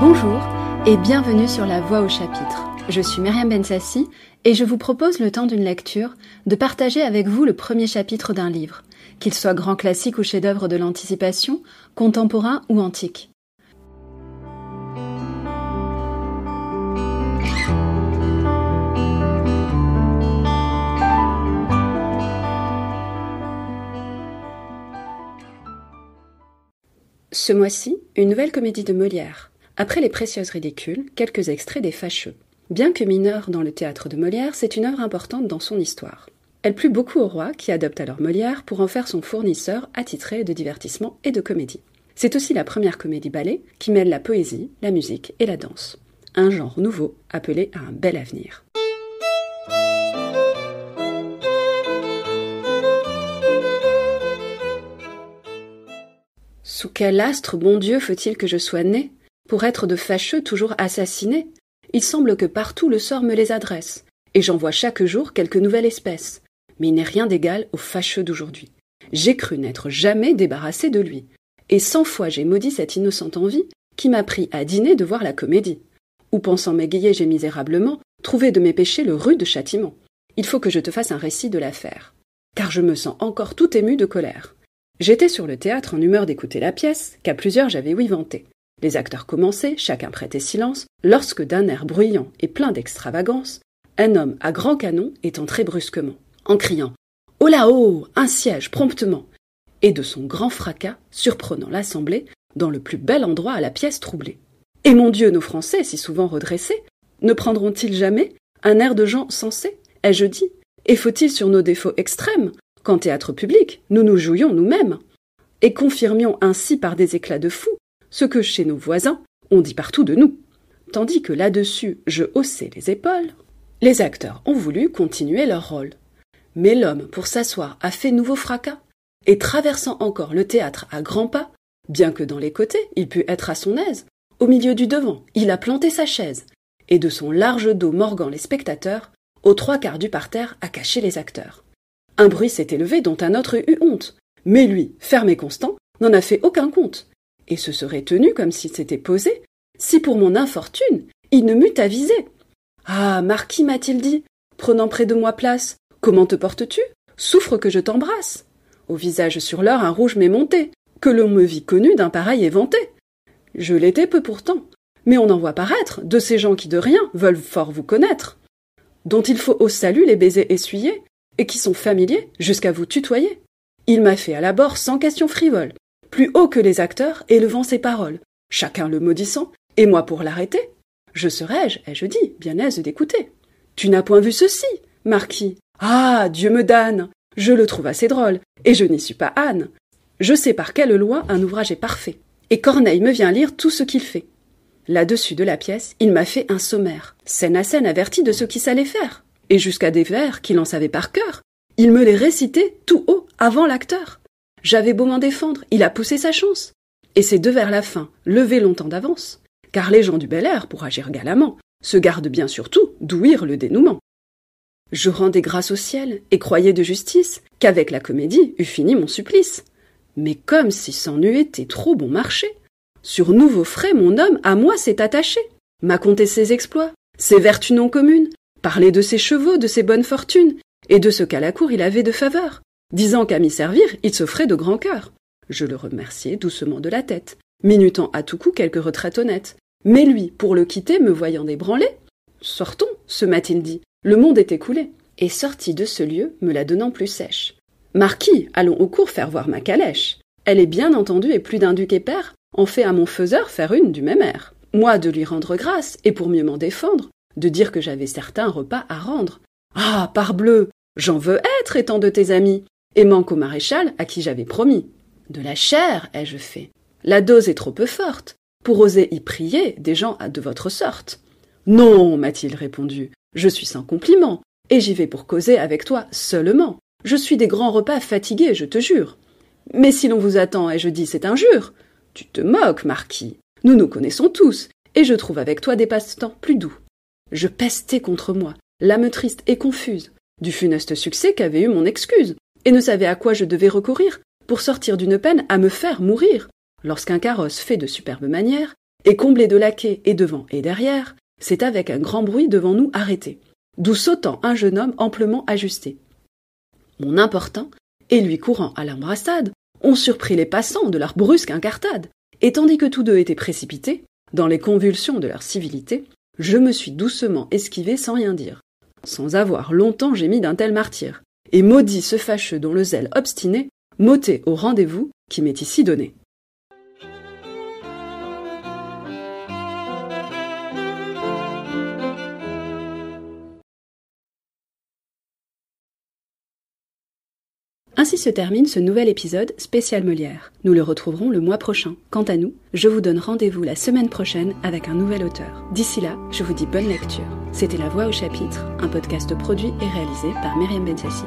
Bonjour et bienvenue sur La Voix au chapitre. Je suis Myriam Bensassi et je vous propose le temps d'une lecture de partager avec vous le premier chapitre d'un livre, qu'il soit grand classique ou chef-d'œuvre de l'anticipation, contemporain ou antique. Ce mois-ci, une nouvelle comédie de Molière. Après Les Précieuses Ridicules, quelques extraits des Fâcheux. Bien que mineure dans le théâtre de Molière, c'est une œuvre importante dans son histoire. Elle plut beaucoup au roi, qui adopte alors Molière pour en faire son fournisseur attitré de divertissement et de comédie. C'est aussi la première comédie-ballet qui mêle la poésie, la musique et la danse. Un genre nouveau appelé à un bel avenir. Sous quel astre, bon Dieu, faut-il que je sois né? Pour être de fâcheux toujours assassiné Il semble que partout le sort me les adresse, et j'en vois chaque jour quelque nouvelle espèce. Mais il n'est rien d'égal au fâcheux d'aujourd'hui. J'ai cru n'être jamais débarrassé de lui, et cent fois j'ai maudit cette innocente envie qui m'a pris à dîner de voir la comédie. Ou pensant m'égayer, j'ai misérablement trouvé de mes péchés le rude châtiment. Il faut que je te fasse un récit de l'affaire, car je me sens encore tout ému de colère. J'étais sur le théâtre en humeur d'écouter la pièce, qu'à plusieurs j'avais ouï vanter. Les acteurs commençaient, chacun prêtait silence, lorsque d'un air bruyant et plein d'extravagance, un homme à grand canon est entré brusquement, en criant Oh là-haut Un siège, promptement et de son grand fracas, surprenant l'assemblée, dans le plus bel endroit à la pièce troublée. Et mon Dieu, nos Français, si souvent redressés, ne prendront-ils jamais un air de gens sensés? Ai-je dit? Et faut-il sur nos défauts extrêmes qu'en théâtre public, nous nous jouions nous-mêmes, et confirmions ainsi par des éclats de fou ce que chez nos voisins on dit partout de nous. Tandis que là-dessus je haussais les épaules, les acteurs ont voulu continuer leur rôle. Mais l'homme, pour s'asseoir, a fait nouveau fracas, et traversant encore le théâtre à grands pas, bien que dans les côtés il pût être à son aise, au milieu du devant, il a planté sa chaise, et de son large dos morgant les spectateurs, aux trois quarts du parterre a caché les acteurs. Un bruit s'est élevé dont un autre eut honte. Mais lui, ferme et constant, n'en a fait aucun compte, et se serait tenu comme s'il s'était posé, si pour mon infortune, il ne m'eût avisé. Ah. Marquis, m'a-t-il dit, prenant près de moi place, comment te portes tu? Souffre que je t'embrasse. Au visage sur l'heure un rouge m'est monté, que l'on me vit connu d'un pareil éventé. Je l'étais peu pourtant, mais on en voit paraître de ces gens qui de rien veulent fort vous connaître, dont il faut au salut les baisers essuyer, et qui sont familiers jusqu'à vous tutoyer. Il m'a fait à la bord sans question frivole, plus haut que les acteurs, élevant ses paroles, chacun le maudissant, et moi pour l'arrêter. Je serais-je, ai-je dit, bien aise d'écouter. Tu n'as point vu ceci, marquis. Ah. Dieu me damne. Je le trouve assez drôle, et je n'y suis pas âne. Je sais par quelle loi un ouvrage est parfait, et Corneille me vient lire tout ce qu'il fait. Là-dessus de la pièce, il m'a fait un sommaire, scène à scène averti de ce qui s'allait faire et jusqu'à des vers qu'il en savait par cœur. Il me les récitait tout haut, avant l'acteur. J'avais beau m'en défendre, il a poussé sa chance. Et c'est de vers la fin, levé longtemps d'avance. Car les gens du bel air, pour agir galamment, se gardent bien surtout d'ouïr le dénouement. Je rendais grâce au ciel, et croyais de justice, qu'avec la comédie eût fini mon supplice. Mais comme si c'en eût été trop bon marché, sur nouveaux frais mon homme à moi s'est attaché, m'a conté ses exploits, ses vertus non communes, Parler de ses chevaux, de ses bonnes fortunes, et de ce qu'à la cour il avait de faveur, disant qu'à m'y servir, il se ferait de grand cœur. Je le remerciai doucement de la tête, minutant à tout coup quelques retraites honnêtes. Mais lui, pour le quitter, me voyant débranlé, Sortons, se m'a-t-il dit, le monde est écoulé. Et sorti de ce lieu, me la donnant plus sèche. Marquis, allons au cours faire voir ma calèche. Elle est bien entendue et plus d'un duc et père en fait à mon faiseur faire une du même air. Moi de lui rendre grâce, et pour mieux m'en défendre, de dire que j'avais certains repas à rendre. Ah. Parbleu. J'en veux être étant de tes amis, et manque au maréchal à qui j'avais promis. De la chair, ai-je fait? La dose est trop peu forte, pour oser y prier des gens de votre sorte. Non, m'a-t-il répondu, je suis sans compliment, et j'y vais pour causer avec toi seulement. Je suis des grands repas fatigués, je te jure. Mais si l'on vous attend, ai-je dit, c'est injure. Tu te moques, marquis. Nous nous connaissons tous, et je trouve avec toi des passe-temps plus doux. Je pestais contre moi, l'âme triste et confuse, du funeste succès qu'avait eu mon excuse, et ne savait à quoi je devais recourir pour sortir d'une peine à me faire mourir, lorsqu'un carrosse fait de superbes manières, et comblé de laquais et devant et derrière, s'est avec un grand bruit devant nous arrêté, d'où sautant un jeune homme amplement ajusté. Mon important, et lui courant à l'embrassade, ont surpris les passants de leur brusque incartade, et tandis que tous deux étaient précipités, dans les convulsions de leur civilité, je me suis doucement esquivé sans rien dire, sans avoir longtemps gémi d'un tel martyr, et maudit ce fâcheux dont le zèle obstiné m'ôtait au rendez-vous qui m'est ici donné. Ainsi se termine ce nouvel épisode spécial Molière. Nous le retrouverons le mois prochain. Quant à nous, je vous donne rendez-vous la semaine prochaine avec un nouvel auteur. D'ici là, je vous dis bonne lecture. C'était La Voix au chapitre, un podcast produit et réalisé par Myriam Bensassi.